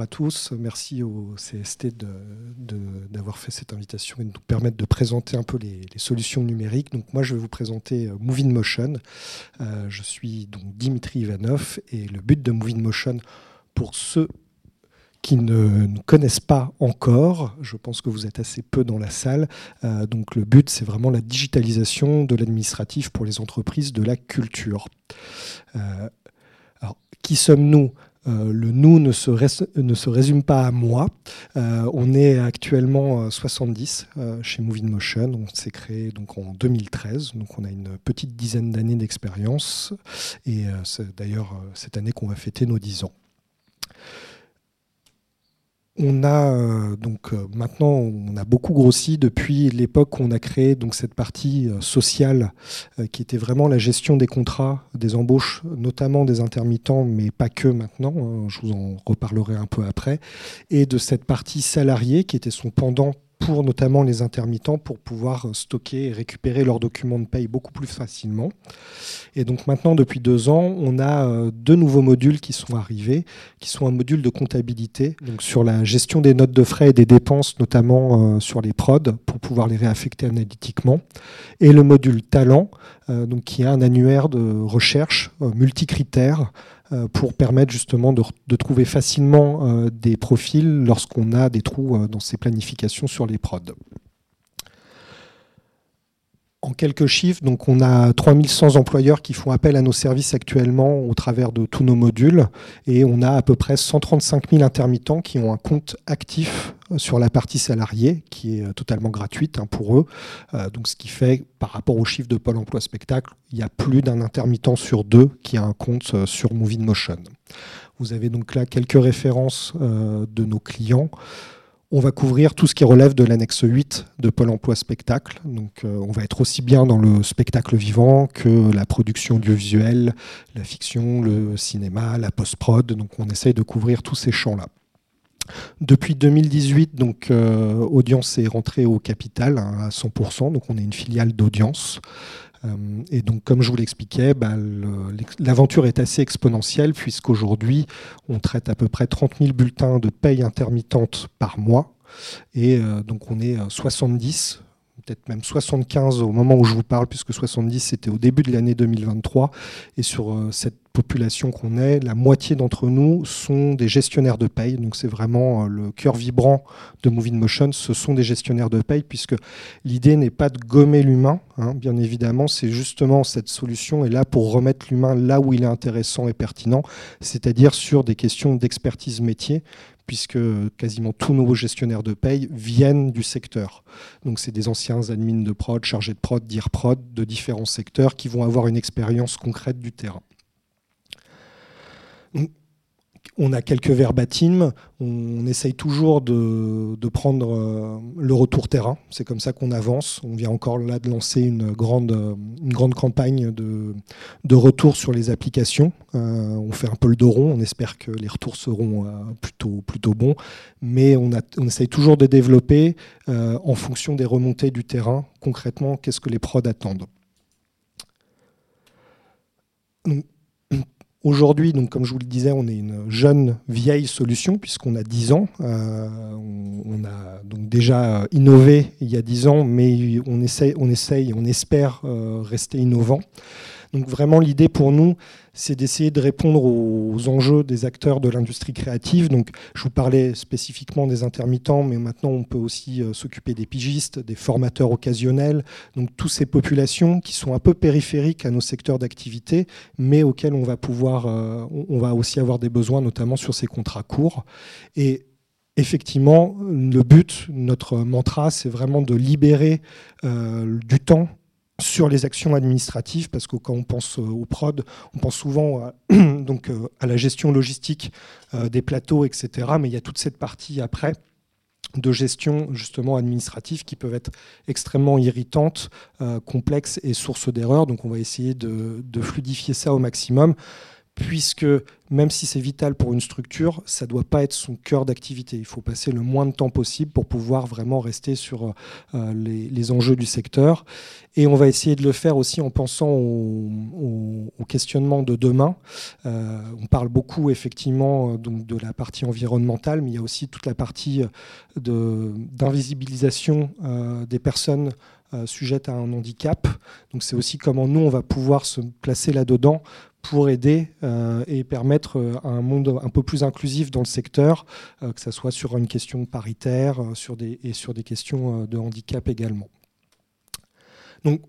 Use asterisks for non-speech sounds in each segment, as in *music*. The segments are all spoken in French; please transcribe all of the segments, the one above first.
à tous. Merci au CST d'avoir fait cette invitation et de nous permettre de présenter un peu les, solutions numériques. Donc moi, je vais vous présenter euh, Moving Motion. Euh, je suis donc Dimitri Ivanov et le but de Moving Motion, pour ceux qui ne nous connaissent pas encore, je pense que vous êtes assez peu dans la salle, euh, donc le but c'est vraiment la digitalisation de l'administratif pour les entreprises de la culture. alors, qui sommes-nous? Euh, le nous ne se, résume pas à moi. Euh, on est actuellement 70 euh, chez Moving Motion. On s'est créé donc en 2013, donc on a une petite dizaine d'années d'expérience. Et c'est d'ailleurs cette année qu'on va fêter nos 10 ans. On a euh, donc euh, maintenant on a beaucoup grossi depuis l'époque où on a créé donc cette partie euh, sociale qui était vraiment la gestion des contrats, des embauches, notamment des intermittents, mais pas que maintenant. Hein, je vous en reparlerai un peu après, et de cette partie salariée qui était son pendant pour notamment les intermittents pour pouvoir stocker et récupérer leurs documents de paye beaucoup plus facilement. Et donc maintenant, depuis deux ans, on a euh, deux nouveaux modules qui sont arrivés, qui sont un module de comptabilité, sur la gestion des notes de frais et des dépenses, notamment euh, sur les prods, pour pouvoir les réaffecter analytiquement, et le module talent, euh, donc qui est un annuaire de recherche multicritères euh, pour permettre justement de, trouver facilement euh, des profils lorsqu'on a des trous euh, dans ses planifications sur les prods. En quelques chiffres, donc on a 3100 employeurs qui font appel à nos services actuellement au travers de tous nos modules et on a à peu près 135 000 intermittents qui ont un compte actif sur la partie salariée qui est totalement gratuite hein, pour eux. Euh, donc ce qui fait par rapport aux chiffres de Pôle emploi spectacle, il y a plus d'un intermittent sur deux qui a un compte euh, sur Moving Motion. Vous avez donc là quelques références euh, de nos clients. On va couvrir tout ce qui relève de l'annexe 8 de Pôle emploi spectacle. Donc, euh, on va être aussi bien dans le spectacle vivant que la production audiovisuelle, la fiction, le cinéma, la post-prod. Donc, on essaye de couvrir tous ces champs-là. Depuis 2018, donc, euh, Audience est rentrée au capital hein, à 100%, donc on est une filiale d'Audience. Euh, et donc, comme je vous l'expliquais, bah, l'aventure est assez exponentielle puisqu'aujourd'hui, on traite à peu près 30 000 bulletins de paye intermittente par mois. Et euh, donc, on est 70 peut-être même 75 au moment où je vous parle, puisque 70 c'était au début de l'année 2023. Et sur euh, cette population qu'on est, la moitié d'entre nous sont des gestionnaires de paye. Donc c'est vraiment euh, le cœur vibrant de Moving Motion, ce sont des gestionnaires de paye, puisque l'idée n'est pas de gommer l'humain, hein, bien évidemment, c'est justement cette solution est là pour remettre l'humain là où il est intéressant et pertinent, c'est-à-dire sur des questions d'expertise métier, puisque quasiment tous nos gestionnaires de paye viennent du secteur. Donc c'est des anciens admins de prod, chargés de prod, dire prod de différents secteurs qui vont avoir une expérience concrète du terrain on a quelques verbatims, on essaye toujours de, prendre euh, le retour terrain, c'est comme ça qu'on avance. On vient encore là de lancer une grande, campagne de, retour sur les applications. Euh, on fait un peu le dos rond, on espère que les retours seront euh, plutôt, plutôt bons, mais on, on essaye toujours de développer en fonction des remontées du terrain, concrètement, qu'est-ce que les prods attendent? Aujourd'hui, donc, comme je vous le disais, on est une jeune, vieille solution, puisqu'on a 10 ans. Euh, on, a donc déjà innové il y a 10 ans, mais on essaye, on, essaye, on espère euh, rester innovant. Donc vraiment l'idée pour nous, c'est d'essayer de répondre aux enjeux des acteurs de l'industrie créative. Donc je vous parlais spécifiquement des intermittents, mais maintenant on peut aussi euh, s'occuper des pigistes, des formateurs occasionnels, donc toutes ces populations qui sont un peu périphériques à nos secteurs d'activité, mais auxquelles on va pouvoir, euh, on va aussi avoir des besoins, notamment sur ces contrats courts. Et effectivement, le but, notre mantra, c'est vraiment de libérer euh, du temps sur les actions administratives, parce que quand on pense euh, au prod, on pense souvent à, *clears throat* donc, euh, à la gestion logistique euh, des plateaux, etc. Mais il y a toute cette partie après de gestion justement administrative qui peuvent être extrêmement irritantes, complexes et source d'erreurs. Donc on va essayer de, fluidifier ça au maximum puisque même si c'est vital pour une structure, ça ne doit pas être son cœur d'activité. Il faut passer le moins de temps possible pour pouvoir vraiment rester sur euh, les, enjeux du secteur. Et on va essayer de le faire aussi en pensant au, questionnement de demain. Euh, on parle beaucoup effectivement donc, de la partie environnementale, mais il y a aussi toute la partie d'invisibilisation des personnes sujettes à un handicap. Donc c'est aussi comment nous, on va pouvoir se placer là-dedans pour aider euh, et permettre euh, un monde un peu plus inclusif dans le secteur, euh, que ce soit sur une question paritaire des, et sur des questions de handicap également. Donc,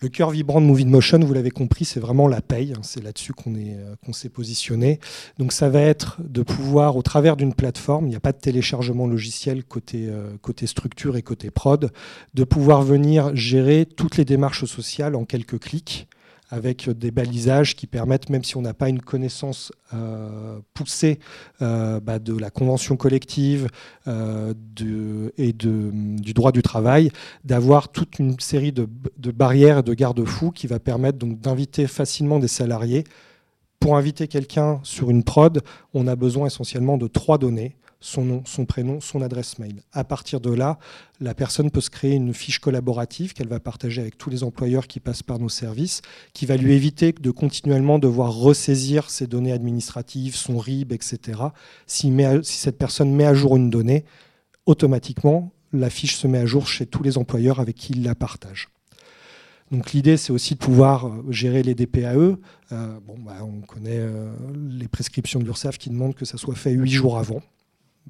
le cœur vibrant de Movie Motion, vous l'avez compris, c'est vraiment la paye. Hein, c'est là-dessus qu'on s'est positionné. Donc ça va être de pouvoir, au travers d'une plateforme, il n'y a pas de téléchargement logiciel côté, côté structure et côté prod, de pouvoir venir gérer toutes les démarches sociales en quelques clics avec des balisages qui permettent, même si on n'a pas une connaissance euh, poussée euh, bah, de la convention collective euh, et du droit du travail, d'avoir toute une série de, barrières et de garde-fous qui va permettre donc d'inviter facilement des salariés. Pour inviter quelqu'un sur une prod, on a besoin essentiellement de trois données son nom, son prénom, son adresse mail. À partir de là, la personne peut se créer une fiche collaborative qu'elle va partager avec tous les employeurs qui passent par nos services, qui va lui éviter de continuellement devoir ressaisir ses données administratives, son RIB, etc. Si, cette personne met à jour une donnée, automatiquement, la fiche se met à jour chez tous les employeurs avec qui il la partage. Donc l'idée, c'est aussi de pouvoir euh, gérer les DPAE. Euh, bon, bah, on connaît euh, les prescriptions de l'URSSAF qui demandent que ça soit fait huit jours avant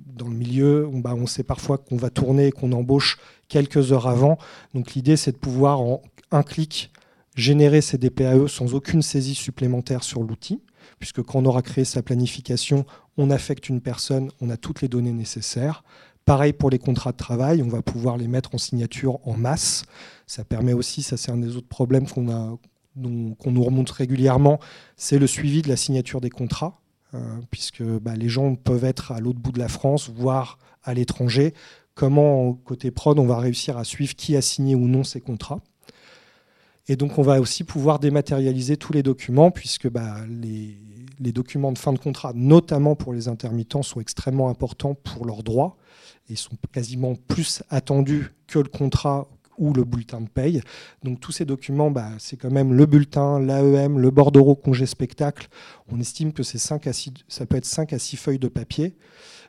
dans le milieu, on, bah, on sait parfois qu'on va tourner qu'on embauche quelques heures avant. Donc l'idée, c'est de pouvoir en un clic générer ces DPAE sans aucune saisie supplémentaire sur l'outil, puisque quand on aura créé sa planification, on affecte une personne, on a toutes les données nécessaires. Pareil pour les contrats de travail, on va pouvoir les mettre en signature en masse. Ça permet aussi, ça c'est un des autres problèmes qu'on nous remonte régulièrement, c'est le suivi de la signature des contrats. Euh, puisque bah, les gens peuvent être à l'autre bout de la France, voire à l'étranger. Comment, côté prod, on va réussir à suivre qui a signé ou non ces contrats? Et donc, on va aussi pouvoir dématérialiser tous les documents, puisque bah, les, les, documents de fin de contrat, notamment pour les intermittents, sont extrêmement importants pour leurs droits et sont quasiment plus attendus que le contrat ou le bulletin de paye. Donc tous ces documents, bah, c'est quand même le bulletin, l'AEM, le bordereau congé spectacle. On estime que c'est 5 à 6, ça peut être 5 à 6 feuilles de papier.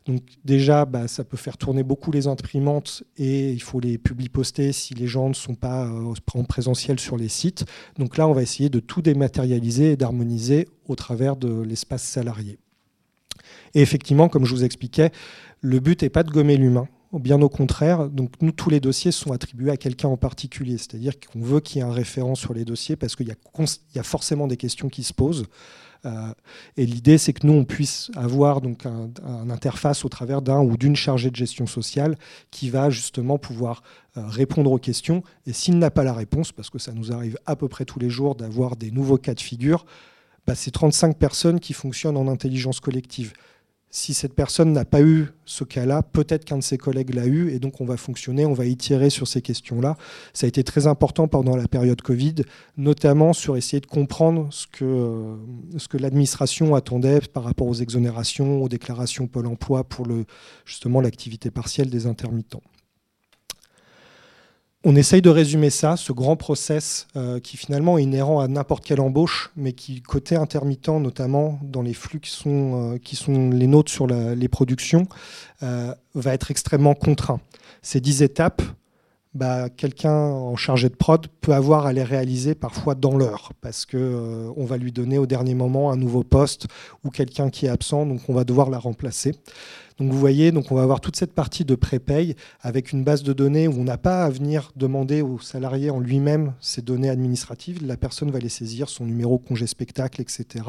Donc déjà, bah, ça peut faire tourner beaucoup les imprimantes et il faut les publier-poster si les gens ne sont pas euh, en présentiel sur les sites. Donc là, on va essayer de tout dématérialiser et d'harmoniser au travers de l'espace salarié. Et effectivement, comme je vous expliquais, le but n'est pas de gommer l'humain. Bien au contraire, nous, tous les dossiers sont attribués à quelqu'un en particulier. C'est-à-dire qu'on veut qu'il y ait un référent sur les dossiers parce qu'il y, a forcément des questions qui se posent. Euh, et l'idée, c'est que nous, on puisse avoir donc un, interface au travers d'un ou d'une chargée de gestion sociale qui va justement pouvoir euh, répondre aux questions. Et s'il n'a pas la réponse, parce que ça nous arrive à peu près tous les jours d'avoir des nouveaux cas de figure, bah, c'est 35 personnes qui fonctionnent en intelligence collective si cette personne n'a pas eu ce cas-là, peut-être qu'un de ses collègues l'a eu, et donc on va fonctionner, on va itérer sur ces questions-là. Ça a été très important pendant la période Covid, notamment sur essayer de comprendre ce que, que l'administration attendait par rapport aux exonérations, aux déclarations Pôle emploi pour justement l'activité partielle des intermittents. On essaye de résumer ça, ce grand process euh, qui finalement est inhérent à n'importe quelle embauche, mais qui, côté intermittent, notamment dans les flux qui sont, euh, les nôtres sur les productions, euh, va être extrêmement contraint. Ces dix étapes, bah, quelqu'un en chargé de prod peut avoir à les réaliser parfois dans l'heure, parce qu'on on va lui donner au dernier moment un nouveau poste ou quelqu'un qui est absent, donc on va devoir la remplacer. Donc vous voyez, on va avoir toute cette partie de pré-paye avec une base de données où on n'a pas à venir demander au salarié en lui-même ces données administratives. La personne va les saisir, son numéro congé spectacle, etc.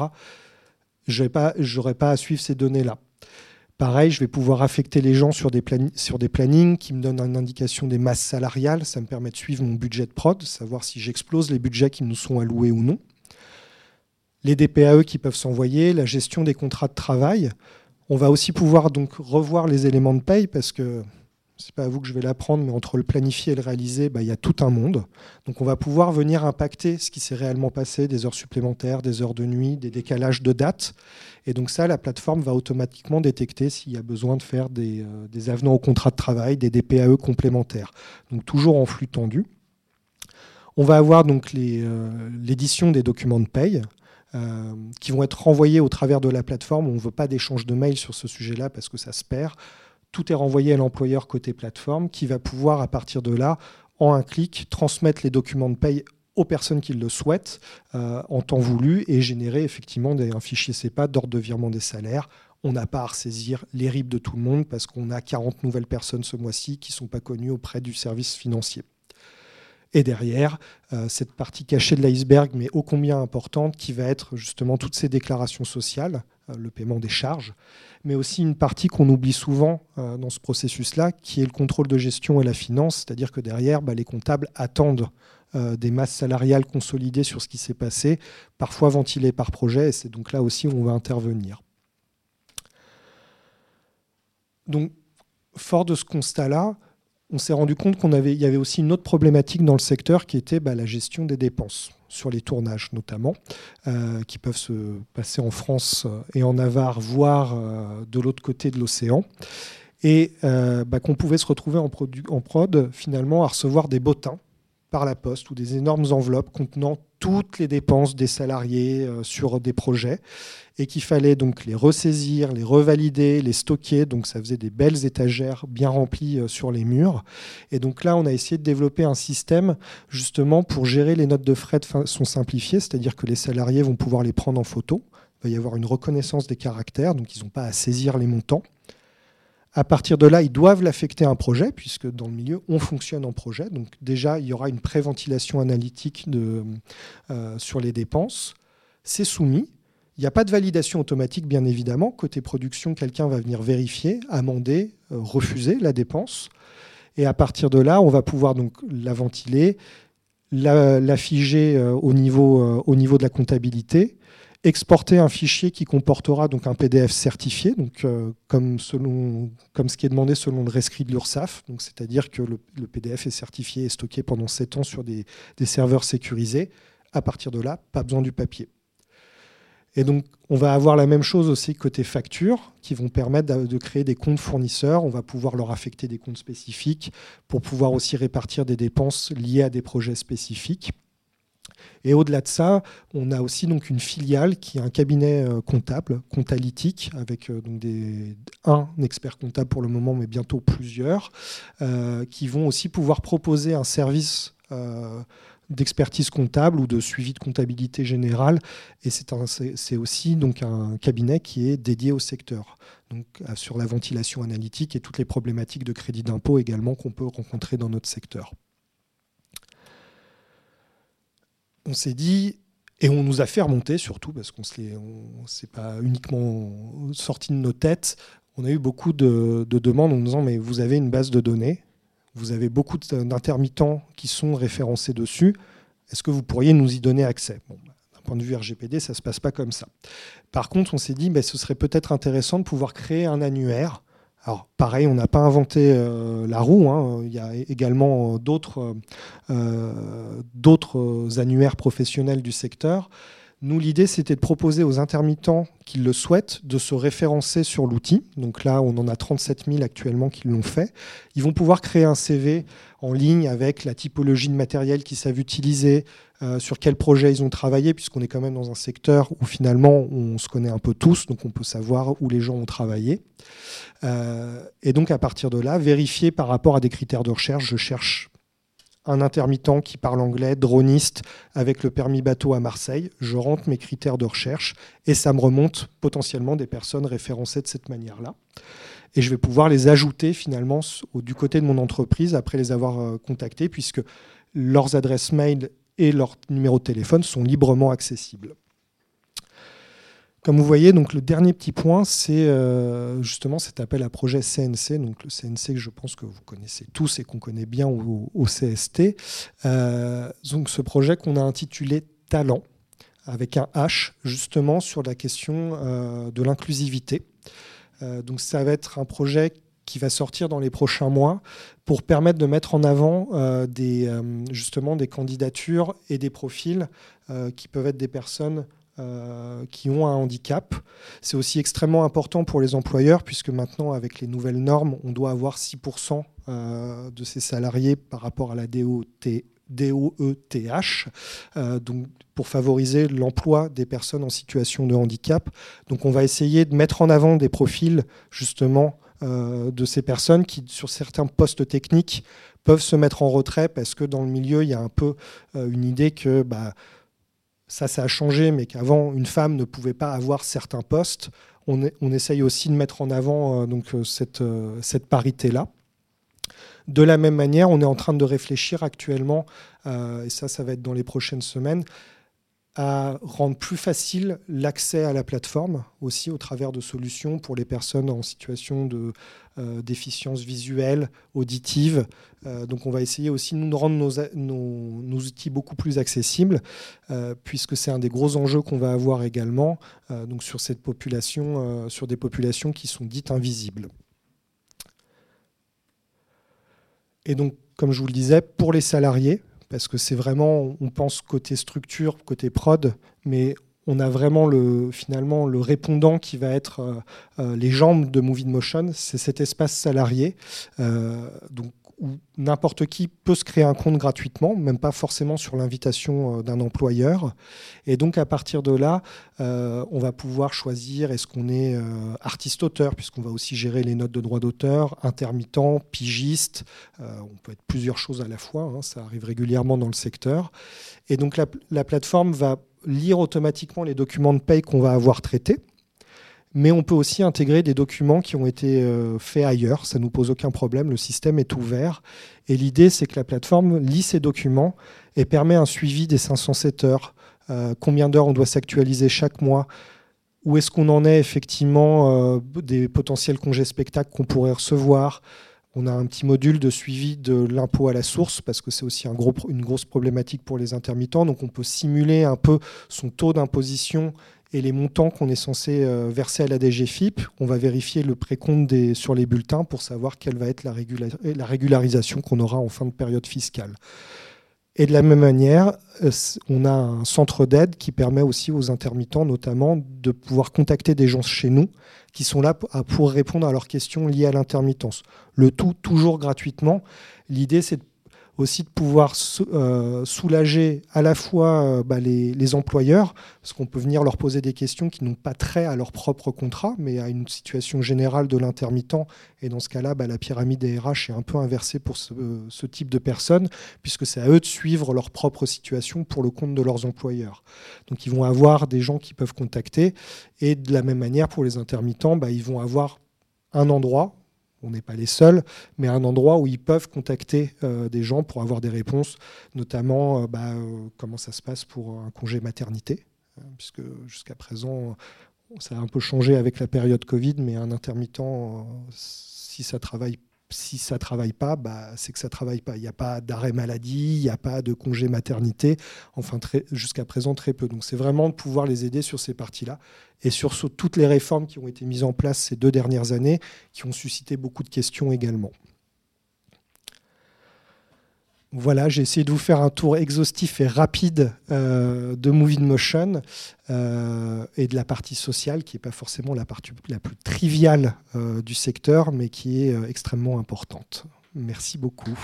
Je n'aurai pas, à suivre ces données-là. Pareil, je vais pouvoir affecter les gens sur des, sur des plannings qui me donnent une indication des masses salariales. Ça me permet de suivre mon budget de prod, savoir si j'explose les budgets qui nous sont alloués ou non. Les DPAE qui peuvent s'envoyer, la gestion des contrats de travail. On va aussi pouvoir donc revoir les éléments de paye parce que c'est pas à vous que je vais l'apprendre, mais entre le planifier et le réaliser, bah, il y a tout un monde. Donc on va pouvoir venir impacter ce qui s'est réellement passé, des heures supplémentaires, des heures de nuit, des décalages de dates. Et donc ça, la plateforme va automatiquement détecter s'il y a besoin de faire des, euh, avenants au contrat de travail, des DPAE complémentaires. Donc toujours en flux tendu. On va avoir donc euh, l'édition des documents de paye. Euh, qui vont être renvoyés au travers de la plateforme. On ne veut pas d'échange de mails sur ce sujet-là parce que ça se perd tout est renvoyé à l'employeur côté plateforme qui va pouvoir à partir de là, en un clic, transmettre les documents de paye aux personnes qui le souhaitent euh, en temps voulu et générer effectivement un fichier CEPA d'ordre de virement des salaires. On n'a pas à ressaisir les RIB de tout le monde parce qu'on a 40 nouvelles personnes ce mois-ci qui ne sont pas connues auprès du service financier. Et derrière, euh, cette partie cachée de l'iceberg, mais ô combien importante, qui va être justement toutes ces déclarations sociales, euh, le paiement des charges, mais aussi une partie qu'on oublie souvent euh, dans ce processus-là, qui est le contrôle de gestion et la finance, c'est-à-dire que derrière, bah, les comptables attendent des masses salariales consolidées sur ce qui s'est passé, parfois ventilées par projet, et c'est donc là aussi où on va intervenir. Donc, fort de ce constat-là, on s'est rendu compte qu'il y avait aussi une autre problématique dans le secteur qui était bah, la gestion des dépenses, sur les tournages notamment, euh, qui peuvent se passer en France et en Navarre, voire euh, de l'autre côté de l'océan. Et euh, bah, qu'on pouvait se retrouver en, en prod finalement à recevoir des bottins par la poste ou des énormes enveloppes contenant toutes les dépenses des salariés euh, sur des projets et qu'il fallait donc les ressaisir, les revalider, les stocker. Donc ça faisait des belles étagères bien remplies euh, sur les murs. Et donc là, on a essayé de développer un système justement pour gérer les notes de frais de façon simplifiée, c'est-à-dire que les salariés vont pouvoir les prendre en photo. Il va y avoir une reconnaissance des caractères, donc ils n'ont pas à saisir les montants. À partir de là, ils doivent l'affecter à un projet, puisque dans le milieu, on fonctionne en projet. Donc déjà, il y aura une préventilation analytique euh, sur les dépenses. C'est soumis. Il n'y a pas de validation automatique, bien évidemment. Côté production, quelqu'un va venir vérifier, amender, euh, refuser la dépense. Et à partir de là, on va pouvoir donc la ventiler, la, figer euh, au niveau de la comptabilité exporter un fichier qui comportera donc un PDF certifié, donc euh, comme, ce qui est demandé selon le rescrit de l'URSSAF, donc c'est-à-dire que le, PDF est certifié et stocké pendant 7 ans sur des, serveurs sécurisés. À partir de là, pas besoin du papier. Et donc, on va avoir la même chose aussi côté facture, qui vont permettre de créer des comptes fournisseurs. On va pouvoir leur affecter des comptes spécifiques pour pouvoir aussi répartir des dépenses liées à des projets spécifiques. Et au-delà de ça, on a aussi donc une filiale qui est un cabinet euh, comptable, comptalytique, avec euh, donc un expert comptable pour le moment, mais bientôt plusieurs, euh, qui vont aussi pouvoir proposer un service d'expertise comptable ou de suivi de comptabilité générale. Et c'est aussi donc un cabinet qui est dédié au secteur, donc sur la ventilation analytique et toutes les problématiques de crédit d'impôt également qu'on peut rencontrer dans notre secteur. On s'est dit, et on nous a fait remonter surtout, parce qu'on ne s'est pas uniquement sorti de nos têtes, on a eu beaucoup de, demandes en disant, mais vous avez une base de données, vous avez beaucoup d'intermittents qui sont référencés dessus, est-ce que vous pourriez nous y donner accès? Bah, D'un point de vue RGPD, ça ne se passe pas comme ça. Par contre, on s'est dit, bah, ce serait peut-être intéressant de pouvoir créer un annuaire alors pareil, on n'a pas inventé euh, la roue, hein. il y a également d'autres euh, annuaires professionnels du secteur. Nous, l'idée, c'était de proposer aux intermittents qui le souhaitent de se référencer sur l'outil. Donc là, on en a 37 000 actuellement qui l'ont fait. Ils vont pouvoir créer un CV en ligne avec la typologie de matériel qu'ils savent utiliser, euh, sur quel projet ils ont travaillé, puisqu'on est quand même dans un secteur où finalement on se connaît un peu tous, donc on peut savoir où les gens ont travaillé. Euh, et donc à partir de là, vérifier par rapport à des critères de recherche, je cherche un intermittent qui parle anglais, droniste, avec le permis bateau à Marseille. Je rentre mes critères de recherche et ça me remonte potentiellement des personnes référencées de cette manière-là. Et je vais pouvoir les ajouter finalement du côté de mon entreprise après les avoir euh, contactés, puisque leurs adresses mail et leurs numéros de téléphone sont librement accessibles. Comme vous voyez, donc le dernier petit point, c'est euh, justement cet appel à projet CNC. Donc le CNC, je pense que vous connaissez tous et qu'on connaît bien au, CST. Euh, ce projet qu'on a intitulé Talent, avec un H, justement sur la question euh, de l'inclusivité. donc ça va être un projet qui va sortir dans les prochains mois pour permettre de mettre en avant des, justement des candidatures et des profils qui peuvent être des personnes qui ont un handicap. C'est aussi extrêmement important pour les employeurs puisque maintenant, avec les nouvelles normes, on doit avoir 6% de ces salariés par rapport à la DOETH, euh, donc pour favoriser l'emploi des personnes en situation de handicap. Donc on va essayer de mettre en avant des profils justement euh, de ces personnes qui, sur certains postes techniques, peuvent se mettre en retrait parce que dans le milieu, il y a un peu euh, une idée que bah, ça, ça a changé, mais qu'avant, une femme ne pouvait pas avoir certains postes. On, essaye aussi de mettre en avant donc, cette, cette parité-là. De la même manière, on est en train de réfléchir actuellement, euh, et ça, ça va être dans les prochaines semaines, à rendre plus facile l'accès à la plateforme, aussi au travers de solutions pour les personnes en situation de euh, déficience visuelle, auditive. Euh, donc on va essayer aussi de rendre nos, outils beaucoup plus accessibles, puisque c'est un des gros enjeux qu'on va avoir également donc sur, cette population, sur des populations qui sont dites invisibles. Et donc, comme je vous le disais, pour les salariés, parce que c'est vraiment, on pense côté structure, côté prod, mais on a vraiment le, finalement le répondant qui va être euh, euh, les jambes de Movie Motion, c'est cet espace salarié. Euh, où n'importe qui peut se créer un compte gratuitement, même pas forcément sur l'invitation euh, d'un employeur. Et donc à partir de là, euh, on va pouvoir choisir est-ce qu'on est, euh, artiste-auteur, puisqu'on va aussi gérer les notes de droit d'auteur, intermittent, pigiste, on peut être plusieurs choses à la fois, hein, ça arrive régulièrement dans le secteur. Et donc la plateforme va lire automatiquement les documents de paye qu'on va avoir traités mais on peut aussi intégrer des documents qui ont été euh, faits ailleurs. Ça ne nous pose aucun problème. Le système est ouvert. Et l'idée, c'est que la plateforme lit ces documents et permet un suivi des 507 heures. Euh, combien d'heures on doit s'actualiser chaque mois? Où est-ce qu'on en est effectivement euh, des potentiels congés spectacles qu'on pourrait recevoir? On a un petit module de suivi de l'impôt à la source parce que c'est aussi une grosse problématique pour les intermittents. Donc on peut simuler un peu son taux d'imposition et les montants qu'on est censé euh, verser à la DGFIP, on va vérifier le précompte sur les bulletins pour savoir quelle va être la, la régularisation qu'on aura en fin de période fiscale. Et de la même manière, euh, on a un centre d'aide qui permet aussi aux intermittents, notamment, de pouvoir contacter des gens chez nous qui sont là pour répondre à leurs questions liées à l'intermittence. Le tout toujours gratuitement. L'idée, c'est de aussi de pouvoir euh, soulager à la fois euh, bah, les, employeurs, parce qu'on peut venir leur poser des questions qui n'ont pas trait à leur propre contrat, mais à une situation générale de l'intermittent. Et dans ce cas-là, bah, la pyramide des RH est un peu inversée pour ce, ce type de personnes, puisque c'est à eux de suivre leur propre situation pour le compte de leurs employeurs. Donc ils vont avoir des gens qui peuvent contacter, et de la même manière pour les intermittents, bah, ils vont avoir un endroit on n'est pas les seuls, mais un endroit où ils peuvent contacter euh, des gens pour avoir des réponses, notamment euh, bah, euh, comment ça se passe pour un congé maternité, puisque jusqu'à présent, ça a un peu changé avec la période Covid, mais un intermittent, si ça travaille si ça ne travaille pas, bah, c'est que ça ne travaille pas. Il n'y a pas d'arrêt maladie, il n'y a pas de congé maternité, enfin jusqu'à présent très peu. Donc c'est vraiment de pouvoir les aider sur ces parties-là et sur, sur toutes les réformes qui ont été mises en place ces deux dernières années, qui ont suscité beaucoup de questions également. Voilà, j'ai essayé de vous faire un tour exhaustif et rapide euh, de Movie Motion euh, et de la partie sociale, qui n'est pas forcément la partie la plus triviale euh, du secteur, mais qui est extrêmement importante. Merci beaucoup.